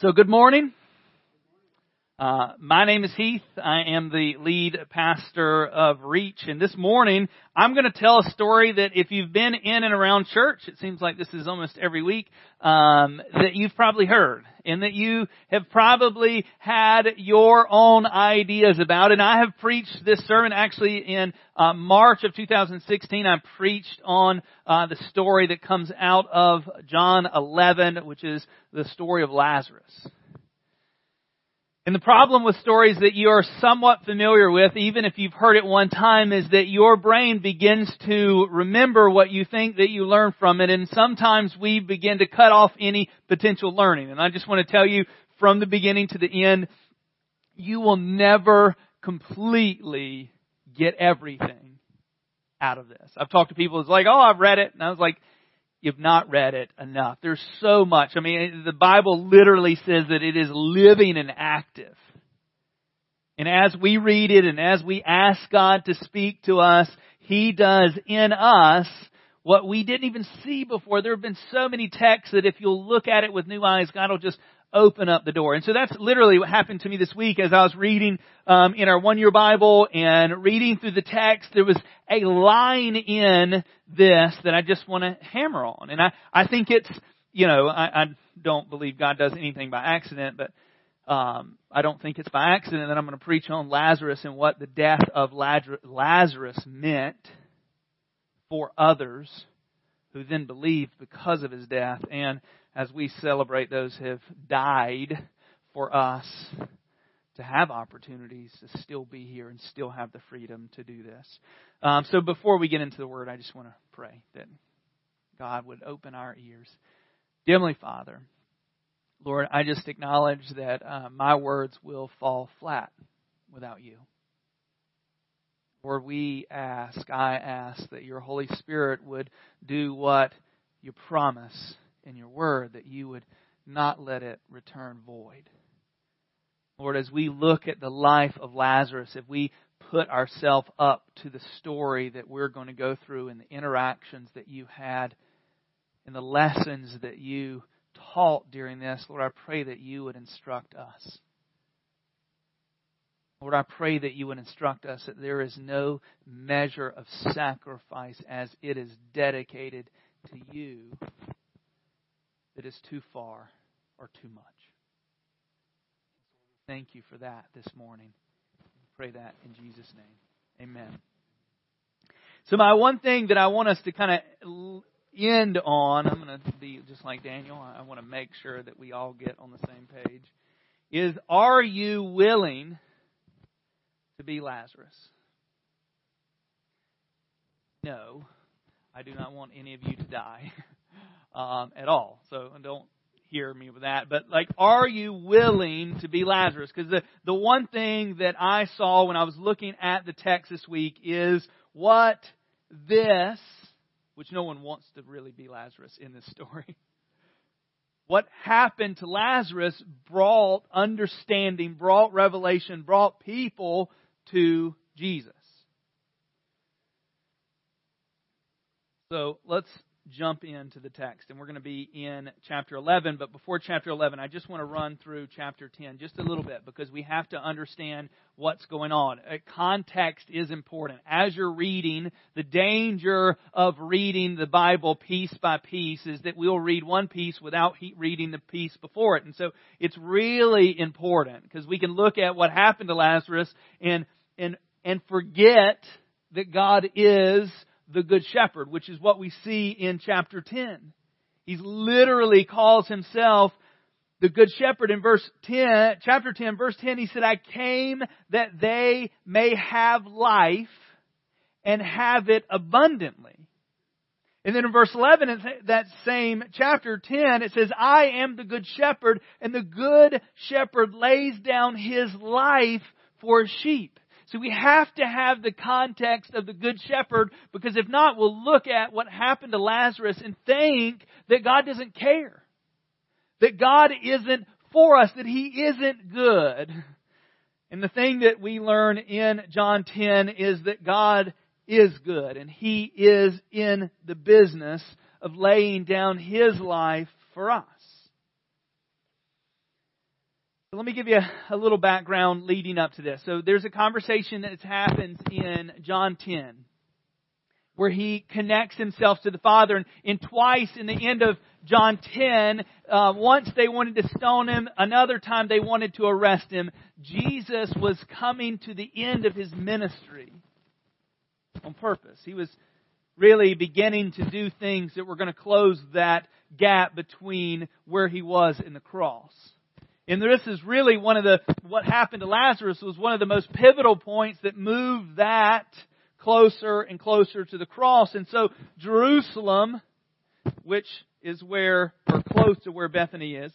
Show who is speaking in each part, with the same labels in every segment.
Speaker 1: So, good morning. Uh, my name is Heath. I am the lead pastor of Reach. And this morning, I'm going to tell a story that if you've been in and around church, it seems like this is almost every week, um, that you've probably heard. And that you have probably had your own ideas about. And I have preached this sermon actually in uh, March of 2016. I preached on uh, the story that comes out of John 11, which is the story of Lazarus. And the problem with stories that you are somewhat familiar with, even if you've heard it one time, is that your brain begins to remember what you think that you learned from it, and sometimes we begin to cut off any potential learning. And I just want to tell you from the beginning to the end, you will never completely get everything out of this. I've talked to people who's like, oh, I've read it. And I was like, you've not read it enough. There's so much. I mean, the Bible literally says that it is living and active. And as we read it and as we ask God to speak to us, He does in us what we didn't even see before. There have been so many texts that if you'll look at it with new eyes, God will just open up the door. And so that's literally what happened to me this week as I was reading um, in our one-year Bible and reading through the text. There was a line in this that I just want to hammer on, and I I think it's you know I, I don't believe God does anything by accident, but um, I don't think it's by accident that I'm going to preach on Lazarus and what the death of Lazarus meant for others who then believed because of his death. And as we celebrate those who have died for us to have opportunities to still be here and still have the freedom to do this. Um, so before we get into the word, I just want to pray that God would open our ears. Heavenly Father, Lord, I just acknowledge that uh, my words will fall flat without you. Lord, we ask, I ask that your Holy Spirit would do what you promise in your word, that you would not let it return void. Lord, as we look at the life of Lazarus, if we put ourselves up to the story that we're going to go through and the interactions that you had and the lessons that you taught during this, Lord, I pray that you would instruct us. Lord, I pray that you would instruct us that there is no measure of sacrifice as it is dedicated to you that is too far or too much. Thank you for that this morning. Pray that in Jesus' name. Amen. So my one thing that I want us to kind of end on, I'm going to be just like Daniel. I want to make sure that we all get on the same page. Is are you willing to be Lazarus? No, I do not want any of you to die. um, at all. So don't hear me with that. But like, are you willing to be Lazarus? Because the, the one thing that I saw when I was looking at the text this week is what this, which no one wants to really be Lazarus in this story. What happened to Lazarus brought understanding, brought revelation, brought people to Jesus. So let's jump into the text. And we're going to be in chapter 11. But before chapter 11, I just want to run through chapter 10 just a little bit because we have to understand what's going on. Uh, context is important. As you're reading, the danger of reading the Bible piece by piece is that we'll read one piece without reading the piece before it. And so it's really important because we can look at what happened to Lazarus and, and, and forget that God is the Good Shepherd, which is what we see in chapter 10. He literally calls himself the Good Shepherd in verse 10, chapter 10, verse 10, he said, I came that they may have life and have it abundantly. And then in verse 11, in that same chapter 10, it says, I am the good shepherd, and the good shepherd lays down his life for sheep. So we have to have the context of the Good Shepherd because if not, we'll look at what happened to Lazarus and think that God doesn't care. That God isn't for us, that He isn't good. And the thing that we learn in John 10 is that God is good and He is in the business of laying down His life for us. Let me give you a, little background leading up to this. So there's a conversation that happens in John 10 where he connects himself to the Father. And, and twice in the end of John 10, uh, once they wanted to stone him, another time they wanted to arrest him. Jesus was coming to the end of his ministry on purpose. He was really beginning to do things that were going to close that gap between where he was and the cross. And this is really one of the, what happened to Lazarus was one of the most pivotal points that moved that closer and closer to the cross. And so Jerusalem, which is where, or close to where Bethany is,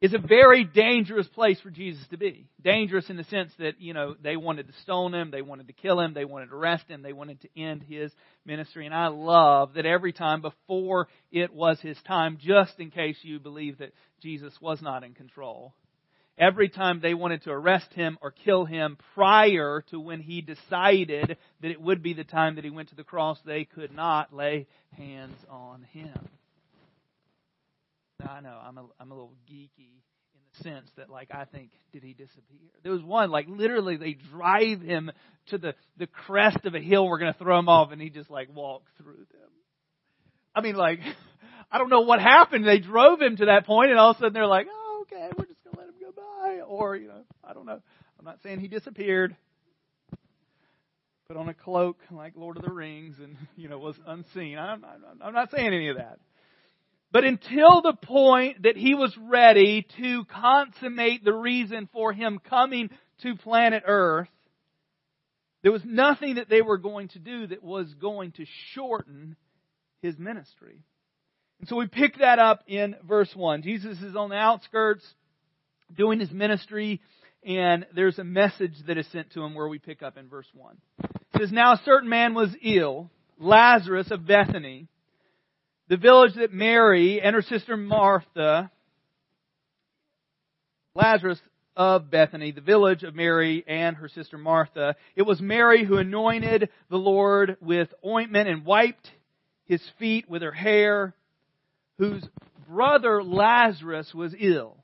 Speaker 1: is a very dangerous place for Jesus to be. Dangerous in the sense that, you know, they wanted to stone him, they wanted to kill him, they wanted to arrest him, they wanted to end his ministry. And I love that every time before it was his time, just in case you believe that Jesus was not in control, every time they wanted to arrest him or kill him prior to when he decided that it would be the time that he went to the cross, they could not lay hands on him. I know I'm a I'm a little geeky in the sense that like I think did he disappear? There was one like literally they drive him to the the crest of a hill. We're going to throw him off, and he just like walked through them. I mean, like I don't know what happened. They drove him to that point, and all of a sudden they're like, oh, okay, we're just going to let him go by, or you know, I don't know. I'm not saying he disappeared. Put on a cloak like Lord of the Rings, and you know was unseen. I'm, I'm, I'm not saying any of that. But until the point that he was ready to consummate the reason for him coming to planet Earth, there was nothing that they were going to do that was going to shorten his ministry. And so we pick that up in verse 1. Jesus is on the outskirts doing his ministry, and there's a message that is sent to him where we pick up in verse 1. It says, Now a certain man was ill, Lazarus of Bethany the village that Mary and her sister Martha, Lazarus of Bethany, the village of Mary and her sister Martha. It was Mary who anointed the Lord with ointment and wiped his feet with her hair, whose brother Lazarus was ill.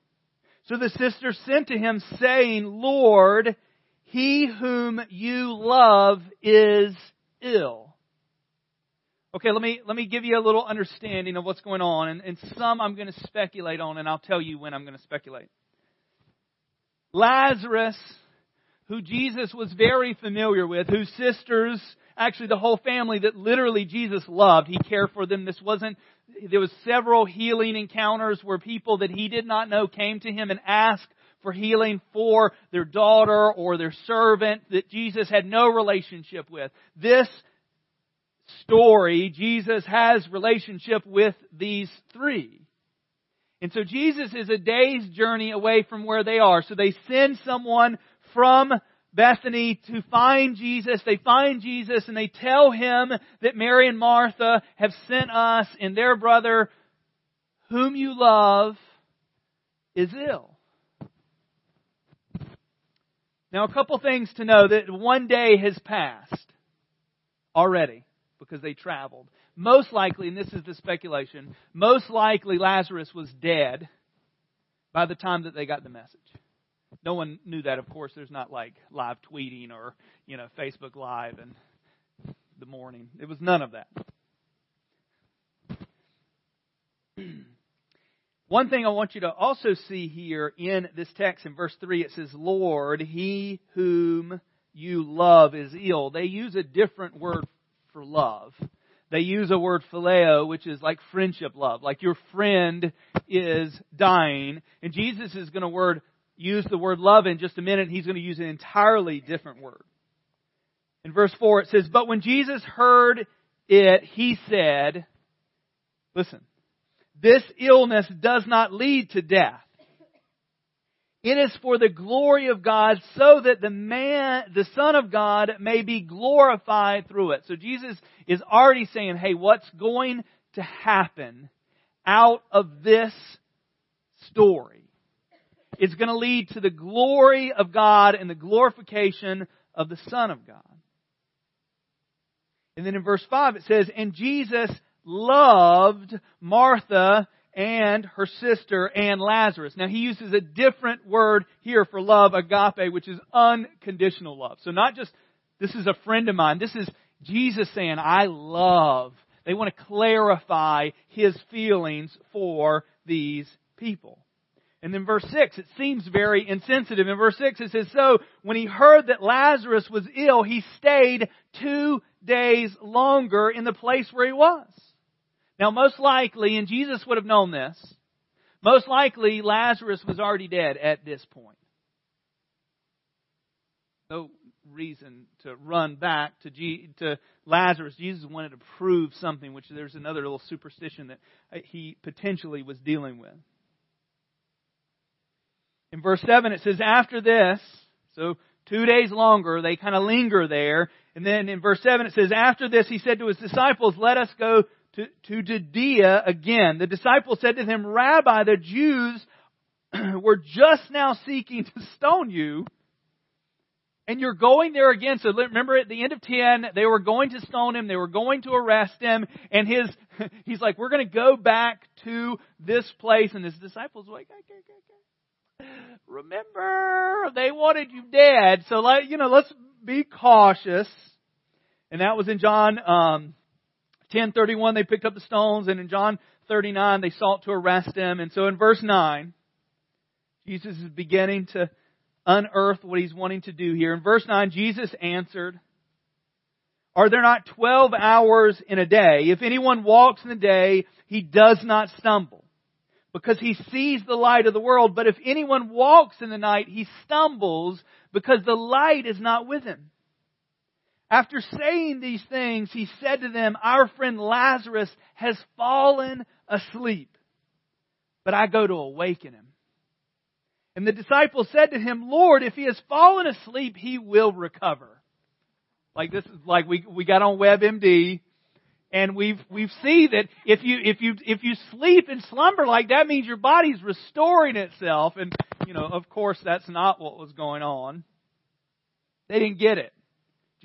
Speaker 1: So the sister sent to him saying, Lord, he whom you love is ill. Okay, let me, let me give you a little understanding of what's going on, and, and some I'm going to speculate on, and I'll tell you when I'm going to speculate. Lazarus, who Jesus was very familiar with, whose sisters, actually the whole family that literally Jesus loved, he cared for them. This wasn't, there was several healing encounters where people that he did not know came to him and asked for healing for their daughter or their servant that Jesus had no relationship with. This story, Jesus has relationship with these three. And so Jesus is a day's journey away from where they are. So they send someone from Bethany to find Jesus. They find Jesus and they tell him that Mary and Martha have sent us and their brother, whom you love, is ill. Now a couple things to know that one day has passed already because they traveled. Most likely, and this is the speculation, most likely Lazarus was dead by the time that they got the message. No one knew that, of course. There's not like live tweeting or, you know, Facebook Live and the morning. It was none of that. One thing I want you to also see here in this text in verse 3, it says, Lord, he whom you love is ill. They use a different word for love. They use a word phileo, which is like friendship love, like your friend is dying. And Jesus is going to word, use the word love in just a minute. He's going to use an entirely different word. In verse 4 it says, But when Jesus heard it, he said, Listen, this illness does not lead to death. It is for the glory of God so that the man, the Son of God may be glorified through it. So Jesus is already saying, hey, what's going to happen out of this story? It's going to lead to the glory of God and the glorification of the Son of God. And then in verse 5 it says, And Jesus loved Martha and her sister and Lazarus. Now he uses a different word here for love, agape, which is unconditional love. So not just, this is a friend of mine. This is Jesus saying, I love. They want to clarify his feelings for these people. And then verse 6, it seems very insensitive. In verse 6 it says, So when he heard that Lazarus was ill, he stayed two days longer in the place where he was. Now most likely, and Jesus would have known this, most likely Lazarus was already dead at this point. No reason to run back to, G, to Lazarus. Jesus wanted to prove something, which there's another little superstition that uh, he potentially was dealing with. In verse 7 it says, after this, so two days longer, they kind of linger there. And then in verse 7 it says, after this he said to his disciples, let us go to, to Judea again. The disciples said to him, Rabbi, the Jews were just now seeking to stone you. And you're going there again. So remember at the end of 10, they were going to stone him. They were going to arrest him. And his, he's like, we're going to go back to this place. And his disciples like, okay, okay, okay remember they wanted you dead so like you know let's be cautious and that was in john um 1031 they picked up the stones and in john 39 they sought to arrest him and so in verse 9 jesus is beginning to unearth what he's wanting to do here in verse 9 jesus answered are there not 12 hours in a day if anyone walks in the day he does not stumble because he sees the light of the world. But if anyone walks in the night, he stumbles because the light is not with him. After saying these things, he said to them, Our friend Lazarus has fallen asleep, but I go to awaken him. And the disciples said to him, Lord, if he has fallen asleep, he will recover. Like this is like we, we got on WebMD and we've we've seen that if you if you if you sleep and slumber like that means your body's restoring itself and you know of course that's not what was going on they didn't get it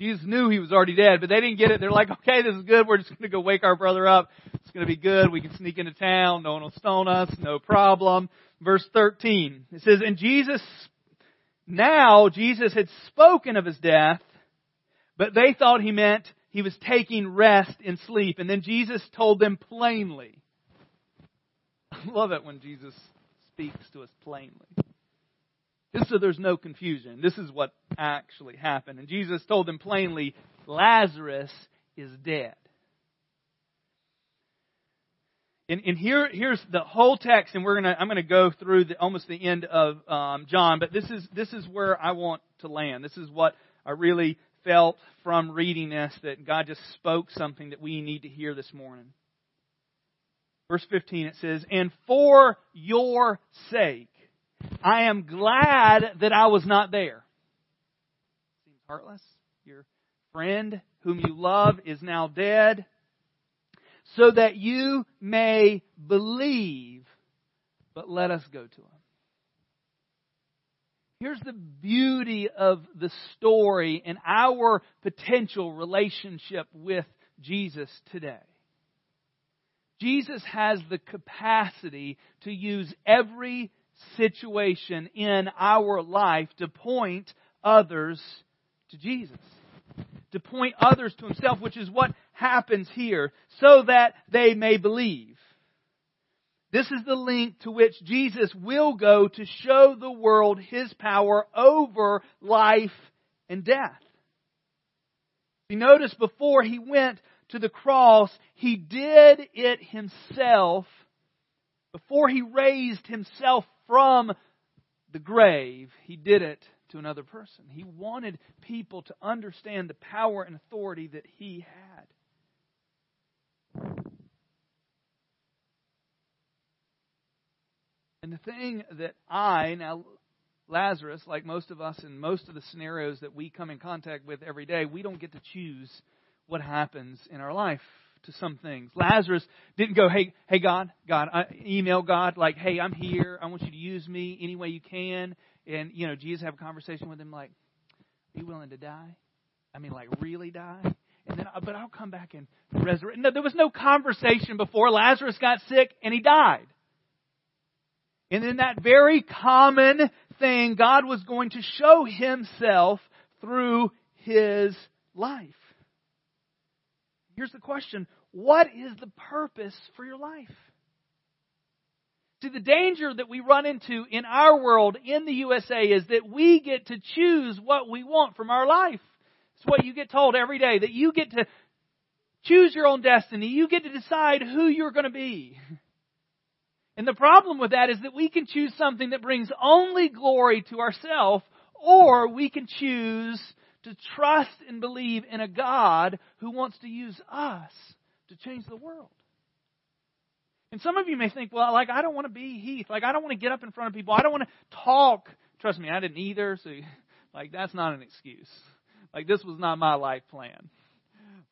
Speaker 1: jesus knew he was already dead but they didn't get it they're like okay this is good we're just going to go wake our brother up it's going to be good we can sneak into town no one will stone us no problem verse 13 it says and jesus now jesus had spoken of his death but they thought he meant he was taking rest in sleep. And then Jesus told them plainly. I love it when Jesus speaks to us plainly. Just so there's no confusion. This is what actually happened. And Jesus told them plainly, Lazarus is dead. And, and here, here's the whole text, and we're gonna, I'm gonna go through the, almost the end of um, John, but this is, this is where I want to land. This is what I really felt from reading this that God just spoke something that we need to hear this morning. Verse 15 it says, And for your sake, I am glad that I was not there. Heartless. Your friend whom you love is now dead, so that you may believe, but let us go to him. Here's the beauty of the story and our potential relationship with Jesus today. Jesus has the capacity to use every situation in our life to point others to Jesus. To point others to Himself, which is what happens here, so that they may believe. This is the link to which Jesus will go to show the world His power over life and death. You notice before He went to the cross, He did it Himself. Before He raised Himself from the grave, He did it to another person. He wanted people to understand the power and authority that He had. And the thing that I, now Lazarus, like most of us in most of the scenarios that we come in contact with every day, we don't get to choose what happens in our life to some things. Lazarus didn't go, hey, hey God, God, I email God like, hey, I'm here. I want you to use me any way you can. And, you know, Jesus have a conversation with him like, "Be willing to die? I mean, like really die? And then, but I'll come back and resurrect. No, there was no conversation before Lazarus got sick and he died. And in that very common thing, God was going to show himself through his life. Here's the question What is the purpose for your life? See, the danger that we run into in our world, in the USA, is that we get to choose what we want from our life. It's what you get told every day, that you get to choose your own destiny. You get to decide who you're going to be. And the problem with that is that we can choose something that brings only glory to ourselves, or we can choose to trust and believe in a God who wants to use us to change the world. And some of you may think, well, like, I don't want to be Heath. Like, I don't want to get up in front of people. I don't want to talk. Trust me, I didn't either. So, like, that's not an excuse. Like, this was not my life plan.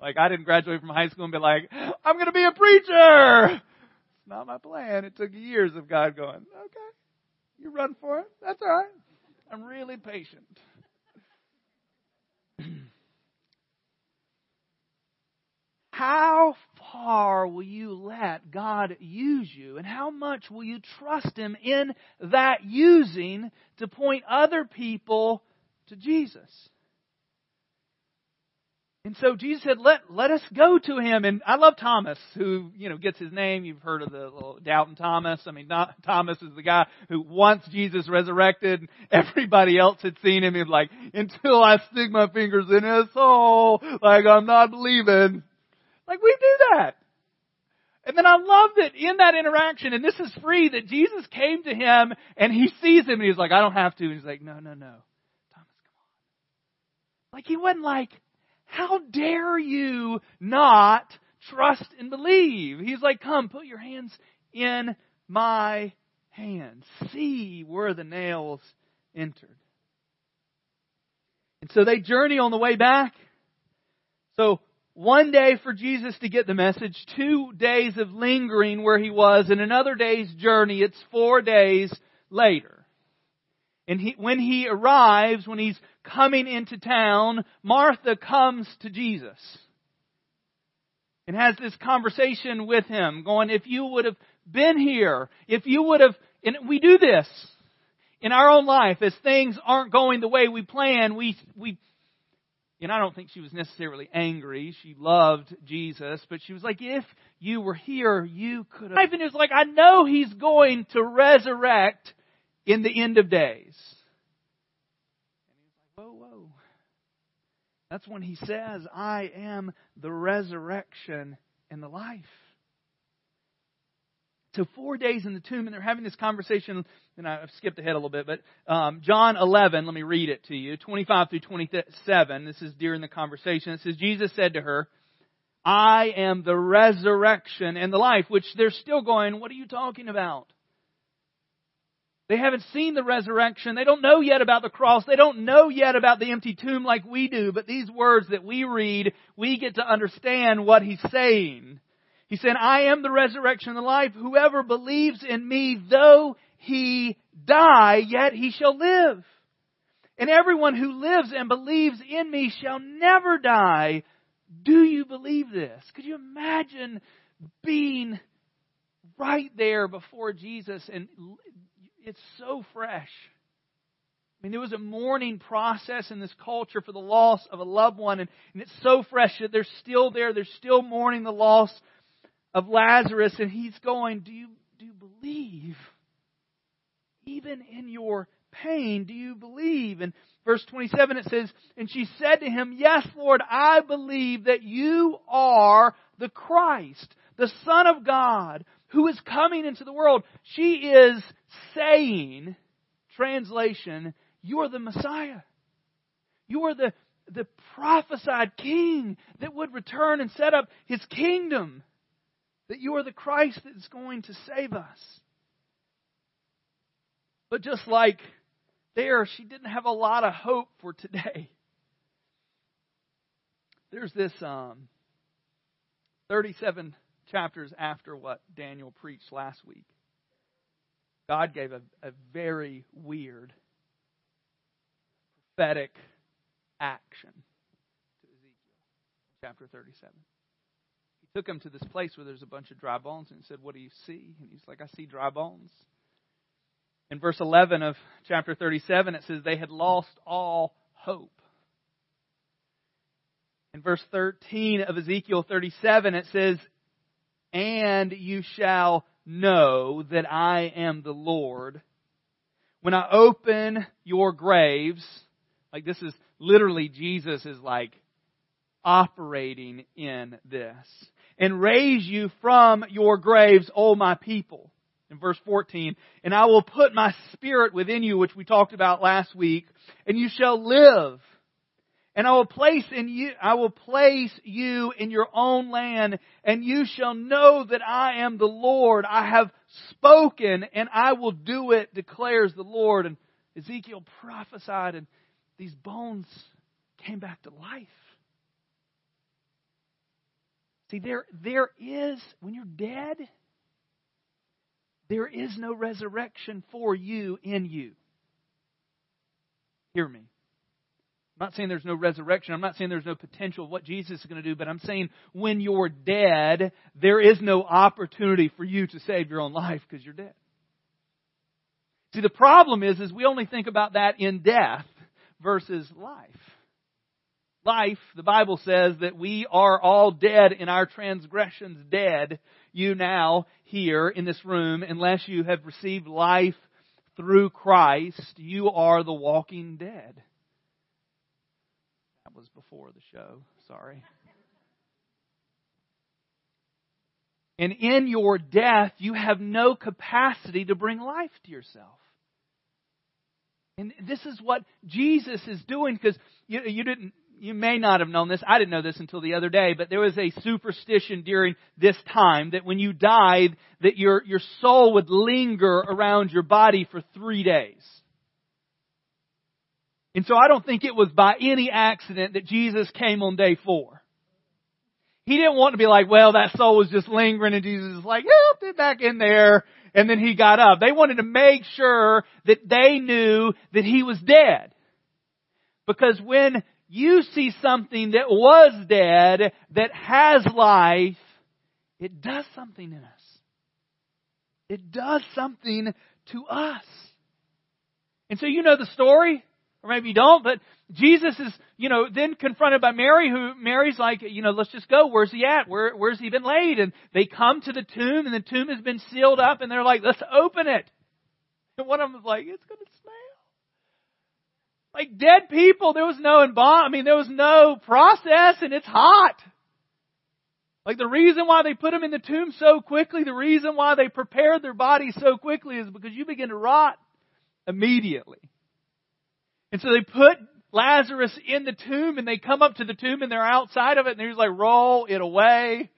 Speaker 1: Like, I didn't graduate from high school and be like, I'm going to be a preacher. It's not my plan. It took years of God going, okay, you run for it. That's all right. I'm really patient. How far will you let God use you? And how much will you trust Him in that using to point other people to Jesus? And so Jesus said, let, let us go to him. And I love Thomas, who, you know, gets his name. You've heard of the little doubting Thomas. I mean, not, Thomas is the guy who once Jesus resurrected, everybody else had seen him. He's like, until I stick my fingers in his soul, like I'm not believing. Like we do that. And then I love that in that interaction, and this is free, that Jesus came to him and he sees him and he's like, I don't have to. And he's like, no, no, no. Thomas, come on. Like he wasn't like, how dare you not trust and believe? He's like, come, put your hands in my hands. See where the nails entered. And so they journey on the way back. So one day for Jesus to get the message, two days of lingering where he was, and another day's journey. It's four days later. And he, when he arrives, when he's coming into town, Martha comes to Jesus and has this conversation with him, going, if you would have been here, if you would have, and we do this in our own life as things aren't going the way we plan, we, we, and I don't think she was necessarily angry. She loved Jesus, but she was like, if you were here, you could have. And it was like, I know he's going to resurrect in the end of days. And he's like, whoa, whoa. That's when he says, I am the resurrection and the life. So four days in the tomb, and they're having this conversation, and I've skipped ahead a little bit, but um, John 11, let me read it to you, 25 through 27. This is during the conversation. It says, Jesus said to her, I am the resurrection and the life, which they're still going, what are you talking about? They haven't seen the resurrection. They don't know yet about the cross. They don't know yet about the empty tomb like we do. But these words that we read, we get to understand what he's saying. He said, I am the resurrection and the life. Whoever believes in me, though he die, yet he shall live. And everyone who lives and believes in me shall never die. Do you believe this? Could you imagine being right there before Jesus and it's so fresh. I mean, there was a mourning process in this culture for the loss of a loved one, and, and it's so fresh that they're still there. They're still mourning the loss of Lazarus, and he's going, Do you, do you believe? Even in your pain, do you believe? And verse 27 it says, And she said to him, Yes, Lord, I believe that you are the Christ, the Son of God, who is coming into the world. She is saying, translation, you are the Messiah. You are the, the prophesied king that would return and set up his kingdom. That you are the Christ that is going to save us. But just like there, she didn't have a lot of hope for today. There's this um, 37 chapters after what Daniel preached last week. God gave a, a very weird prophetic action to Ezekiel, chapter 37. Took him to this place where there's a bunch of dry bones and he said, What do you see? And he's like, I see dry bones. In verse 11 of chapter 37, it says they had lost all hope. In verse 13 of Ezekiel 37, it says, And you shall know that I am the Lord. When I open your graves, like this is literally Jesus is like operating in this. And raise you from your graves, O my people in verse 14, and I will put my spirit within you, which we talked about last week, and you shall live. And I will place in you, I will place you in your own land, and you shall know that I am the Lord. I have spoken, and I will do it, declares the Lord. And Ezekiel prophesied, and these bones came back to life. See, there, there is, when you're dead, there is no resurrection for you in you. Hear me. I'm not saying there's no resurrection. I'm not saying there's no potential of what Jesus is going to do, but I'm saying when you're dead, there is no opportunity for you to save your own life because you're dead. See, the problem is, is we only think about that in death versus life. Life, the Bible says that we are all dead in our transgressions, dead you now here in this room, unless you have received life through Christ, you are the walking dead. That was before the show. Sorry. And in your death, you have no capacity to bring life to yourself. And this is what Jesus is doing because you, you didn't you may not have known this. I didn't know this until the other day, but there was a superstition during this time that when you died, that your, your soul would linger around your body for three days. And so I don't think it was by any accident that Jesus came on day four. He didn't want to be like, well, that soul was just lingering and Jesus was like, yeah, it back in there. And then he got up. They wanted to make sure that they knew that he was dead. Because when you see something that was dead that has life, it does something in us. It does something to us. And so you know the story, or maybe you don't, but Jesus is, you know, then confronted by Mary, who Mary's like, you know, let's just go. Where's he at? Where, where's he been laid? And they come to the tomb, and the tomb has been sealed up, and they're like, let's open it. And one of them is like, it's going to smell. Like dead people, there was no embalm. I mean, there was no process, and it's hot. Like the reason why they put them in the tomb so quickly, the reason why they prepared their bodies so quickly is because you begin to rot immediately. And so they put Lazarus in the tomb and they come up to the tomb and they're outside of it and they're like, roll it away.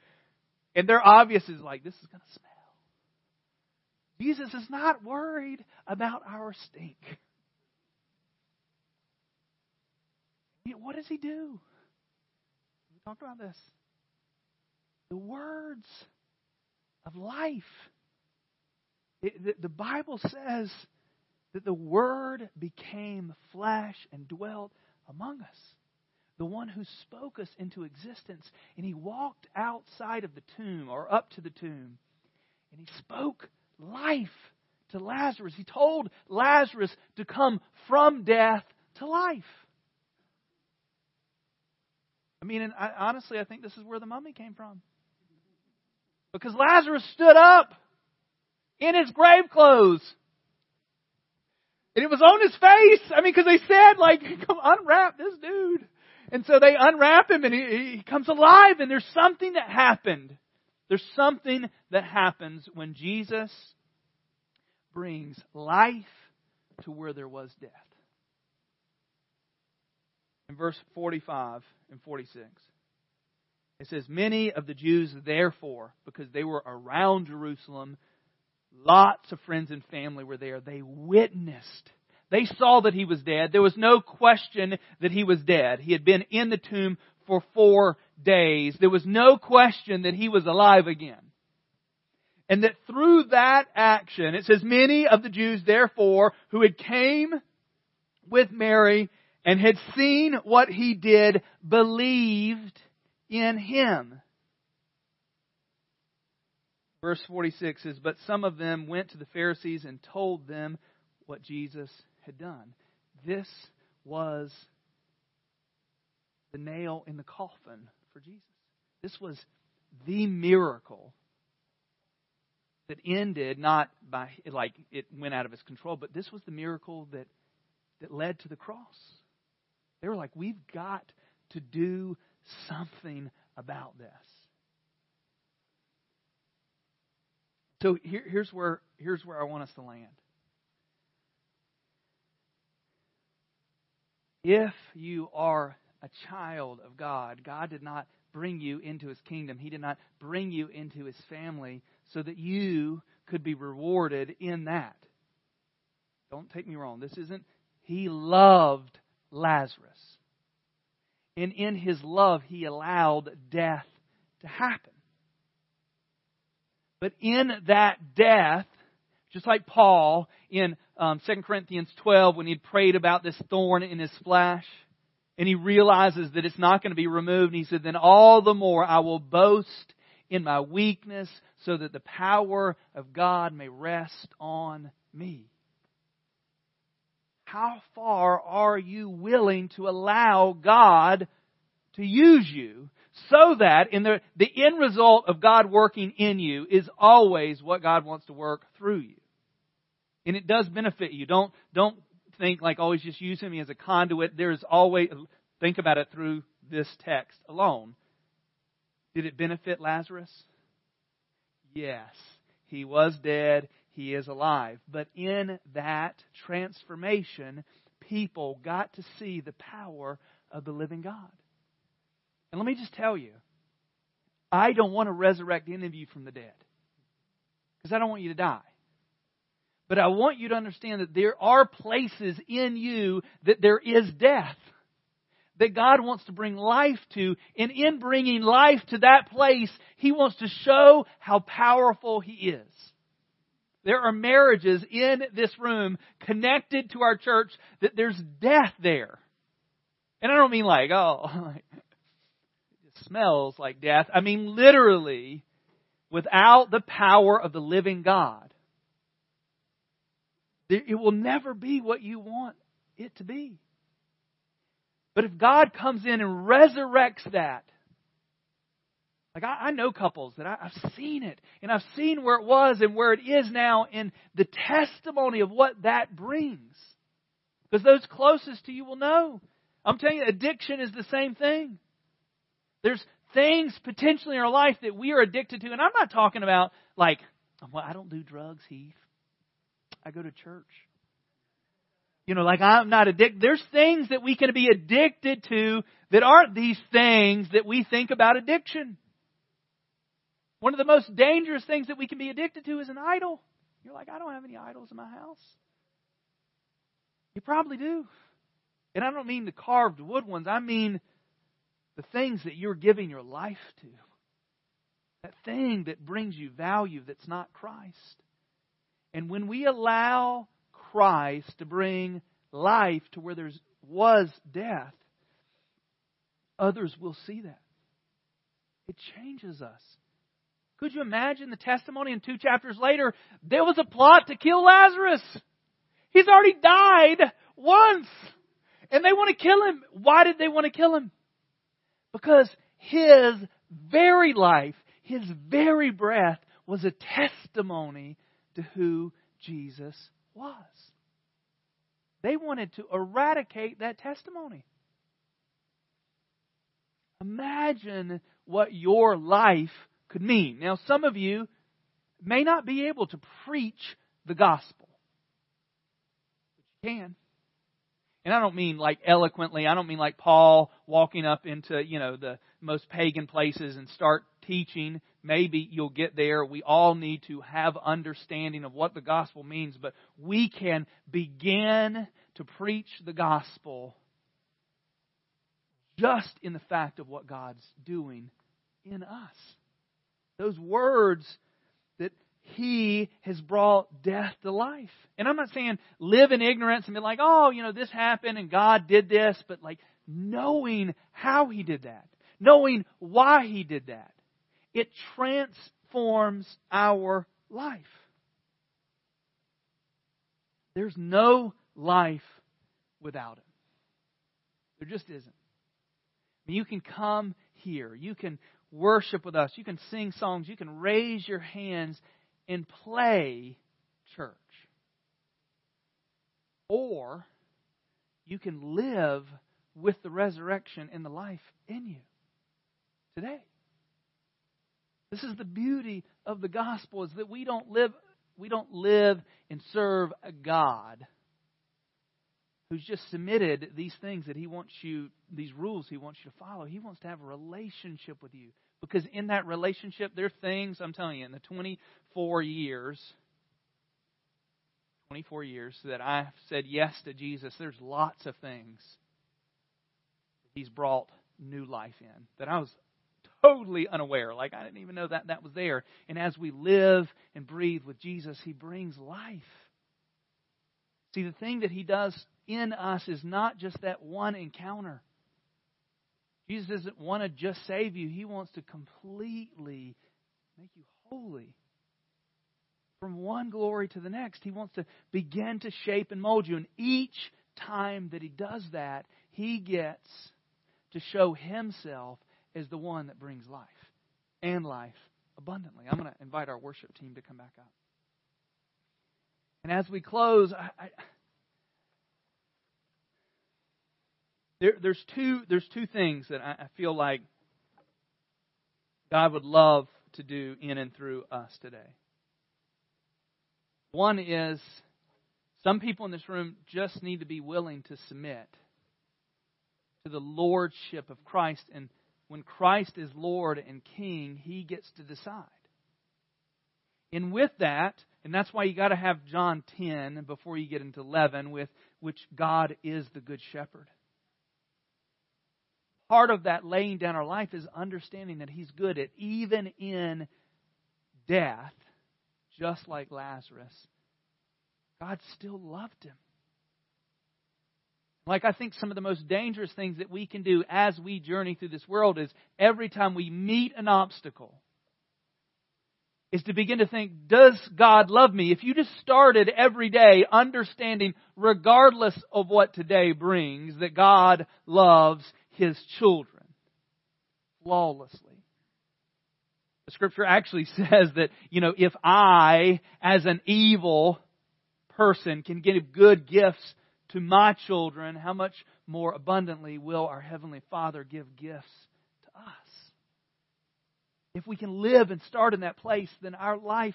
Speaker 1: And they're obvious is like, this is going to smell. Jesus is not worried about our stink. What does he do? We talked about this. The words of life. It, the, the Bible says that the Word became flesh and dwelt among us. The one who spoke us into existence. And he walked outside of the tomb or up to the tomb. And he spoke life to Lazarus. He told Lazarus to come from death to life. I mean, and I, honestly, I think this is where the mummy came from. Because Lazarus stood up in his grave clothes. And it was on his face. I mean, because they said, like, come unwrap this dude. And so they unwrap him and he, he comes alive and there's something that happened. There's something that happens when Jesus brings life to where there was death in verse 45 and 46. It says, Many of the Jews, therefore, because they were around Jerusalem, lots of friends and family were there, they witnessed. They saw that he was dead. There was no question that he was dead. He had been in the tomb for four days. There was no question that he was alive again. And that through that action, it says, many of the Jews, therefore, who had came with Mary and had seen what he did believed in him. Verse 46 says, But some of them went to the Pharisees and told them what Jesus had done. This was the nail in the coffin for Jesus. This was the miracle that ended not by like it went out of his control, but this was the miracle that that led to the cross. They were like, we've got to do something about this. So here, here's where here's where I want us to land. If you are a child of God, God did not bring you into his kingdom. He did not bring you into his family so that you could be rewarded in that. Don't take me wrong. This isn't, he loved Lazarus. And in his love, he allowed death to happen. But in that death, just like Paul in um, 2 Corinthians 12, when he prayed about this thorn in his flesh, and he realizes that it's not going to be removed, and he said, Then all the more I will boast in my weakness, so that the power of God may rest on me. How far are you willing to allow God to use you so that in the, the end result of God working in you is always what God wants to work through you. And it does benefit you. Don't, don't think like oh, always just using me as a conduit. There's always, think about it through this text alone. Did it benefit Lazarus? Yes. He was dead. He is alive. But in that transformation, people got to see the power of the living God. And let me just tell you, I don't want to resurrect any of you from the dead. Because I don't want you to die. But I want you to understand that there are places in you that there is death. That God wants to bring life to. And in bringing life to that place, He wants to show how powerful He is. There are marriages in this room connected to our church that there's death there. And I don't mean like, oh, it smells like death. I mean, literally, without the power of the living God, it will never be what you want it to be. But if God comes in and resurrects that, like I, I know couples that I, I've seen it, and I've seen where it was and where it is now, and the testimony of what that brings. Because those closest to you will know. I'm telling you, addiction is the same thing. There's things potentially in our life that we are addicted to. And I'm not talking about like, well, I don't do drugs, Heath. I go to church. You know, like I'm not addicted. There's things that we can be addicted to that aren't these things that we think about addiction. One of the most dangerous things that we can be addicted to is an idol. You're like, I don't have any idols in my house. You probably do. And I don't mean the carved wood ones. I mean the things that you're giving your life to. That thing that brings you value that's not Christ. And when we allow Christ to bring life to where there was death, others will see that. It changes us. Could you imagine the testimony in two chapters later? There was a plot to kill Lazarus. He's already died once. And they want to kill him. Why did they want to kill him? Because his very life, his very breath was a testimony to who Jesus was. They wanted to eradicate that testimony. Imagine what your life could mean. Now, some of you may not be able to preach the gospel, but you can. And I don't mean like eloquently. I don't mean like Paul walking up into, you know, the most pagan places and start teaching. Maybe you'll get there. We all need to have understanding of what the gospel means, but we can begin to preach the gospel just in the fact of what God's doing in us. Those words that he has brought death to life. And I'm not saying live in ignorance and be like, oh, you know, this happened and God did this, but like knowing how He did that, knowing why He did that, it transforms our life. There's no life without Him. There just isn't. You can come here. You can worship with us. You can sing songs. You can raise your hands and play church. Or you can live with the resurrection and the life in you today. This is the beauty of the gospel is that we don't live we don't live and serve a God who's just submitted these things that he wants you these rules he wants you to follow. He wants to have a relationship with you. Because in that relationship there are things, I'm telling you, in the 24 years 24 years that I've said yes to Jesus, there's lots of things He's brought new life in that I was totally unaware. Like I didn't even know that that was there. And as we live and breathe with Jesus, He brings life. See, the thing that He does in us is not just that one encounter. Jesus doesn't want to just save you, He wants to completely make you holy from one glory to the next. He wants to begin to shape and mold you. And each time that he does that, he gets to show himself as the one that brings life and life abundantly. I'm going to invite our worship team to come back up. And as we close, I, I, there, there's two there's two things that I, I feel like God would love to do in and through us today. One is some people in this room just need to be willing to submit to the lordship of Christ. And when Christ is Lord and King, he gets to decide. And with that, and that's why you got to have John 10 before you get into 11, with which God is the Good Shepherd. Part of that laying down our life is understanding that He's good at even in death just like Lazarus, God still loved him. Like, I think some of the most dangerous things that we can do as we journey through this world is every time we meet an obstacle, is to begin to think, does God love me? If you just started every day understanding, regardless of what today brings, that God loves His children flawlessly. The scripture actually says that, you know, if I, as an evil person, can give good gifts to my children, how much more abundantly will our Heavenly Father give gifts to us? If we can live and start in that place, then our life,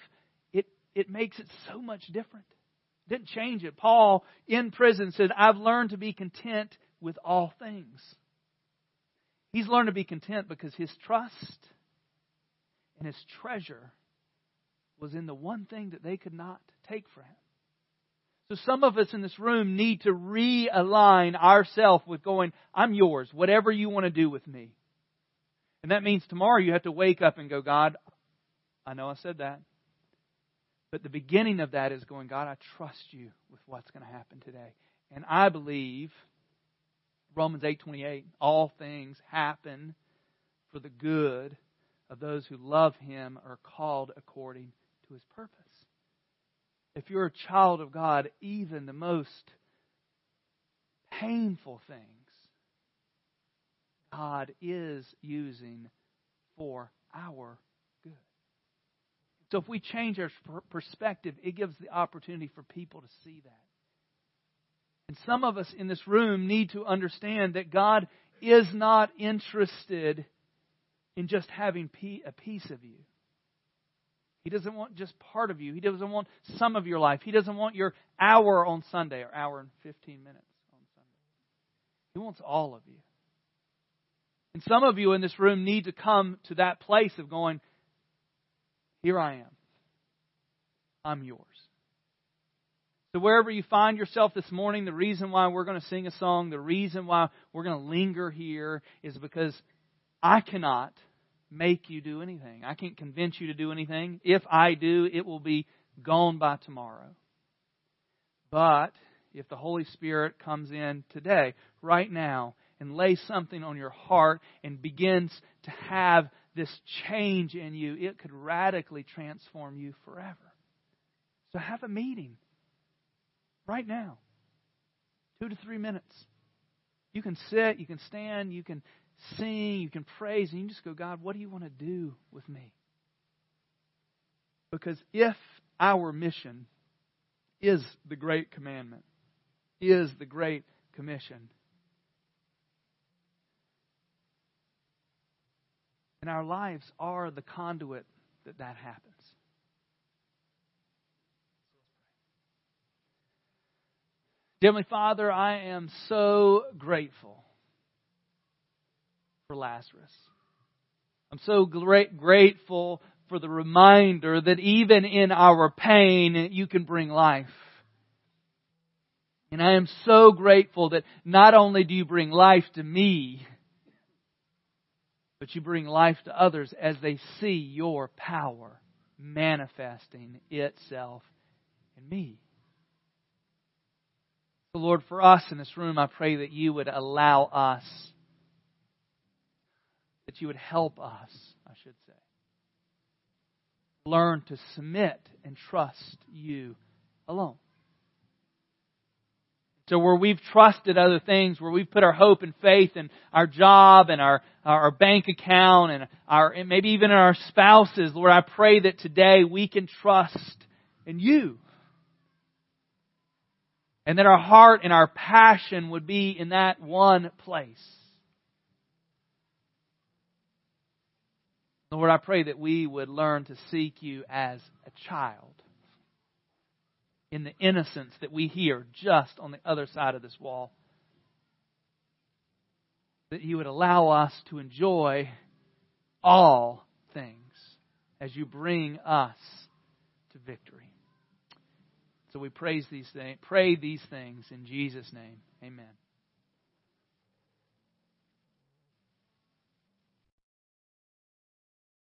Speaker 1: it, it makes it so much different. It didn't change it. Paul, in prison, said, I've learned to be content with all things. He's learned to be content because his trust and his treasure was in the one thing that they could not take from him. So some of us in this room need to realign ourselves with going, I'm yours, whatever you want to do with me. And that means tomorrow you have to wake up and go, God, I know I said that. But the beginning of that is going, God, I trust you with what's going to happen today. And I believe Romans 8:28, all things happen for the good of those who love him are called according to his purpose. If you're a child of God, even the most painful things, God is using for our good. So if we change our perspective, it gives the opportunity for people to see that. And some of us in this room need to understand that God is not interested in just having a piece of you. He doesn't want just part of you. He doesn't want some of your life. He doesn't want your hour on Sunday or hour and 15 minutes on Sunday. He wants all of you. And some of you in this room need to come to that place of going, Here I am. I'm yours. So, wherever you find yourself this morning, the reason why we're going to sing a song, the reason why we're going to linger here is because I cannot make you do anything. I can't convince you to do anything. If I do, it will be gone by tomorrow. But if the Holy Spirit comes in today, right now, and lays something on your heart and begins to have this change in you, it could radically transform you forever. So have a meeting. Right now. Two to three minutes. You can sit, you can stand, you can sing, you can praise, and you just go, God, what do you want to do with me? Because if our mission is the great commandment, is the great commission, and our lives are the conduit that that happens. Heavenly Father, I am so grateful for Lazarus. I'm so great, grateful for the reminder that even in our pain, you can bring life. And I am so grateful that not only do you bring life to me, but you bring life to others as they see your power manifesting itself in me. So, Lord, for us in this room, I pray that you would allow us, that you would help us, I should say, learn to submit and trust you alone. So where we've trusted other things, where we've put our hope and faith in our job and our, our bank account and our, and maybe even in our spouses, Lord, I pray that today we can trust in you. And that our heart and our passion would be in that one place. Lord, I pray that we would learn to seek you as a child in the innocence that we hear just on the other side of this wall. That you would allow us to enjoy all things as you bring us to victory. So we praise these things, pray these things in Jesus' name. Amen.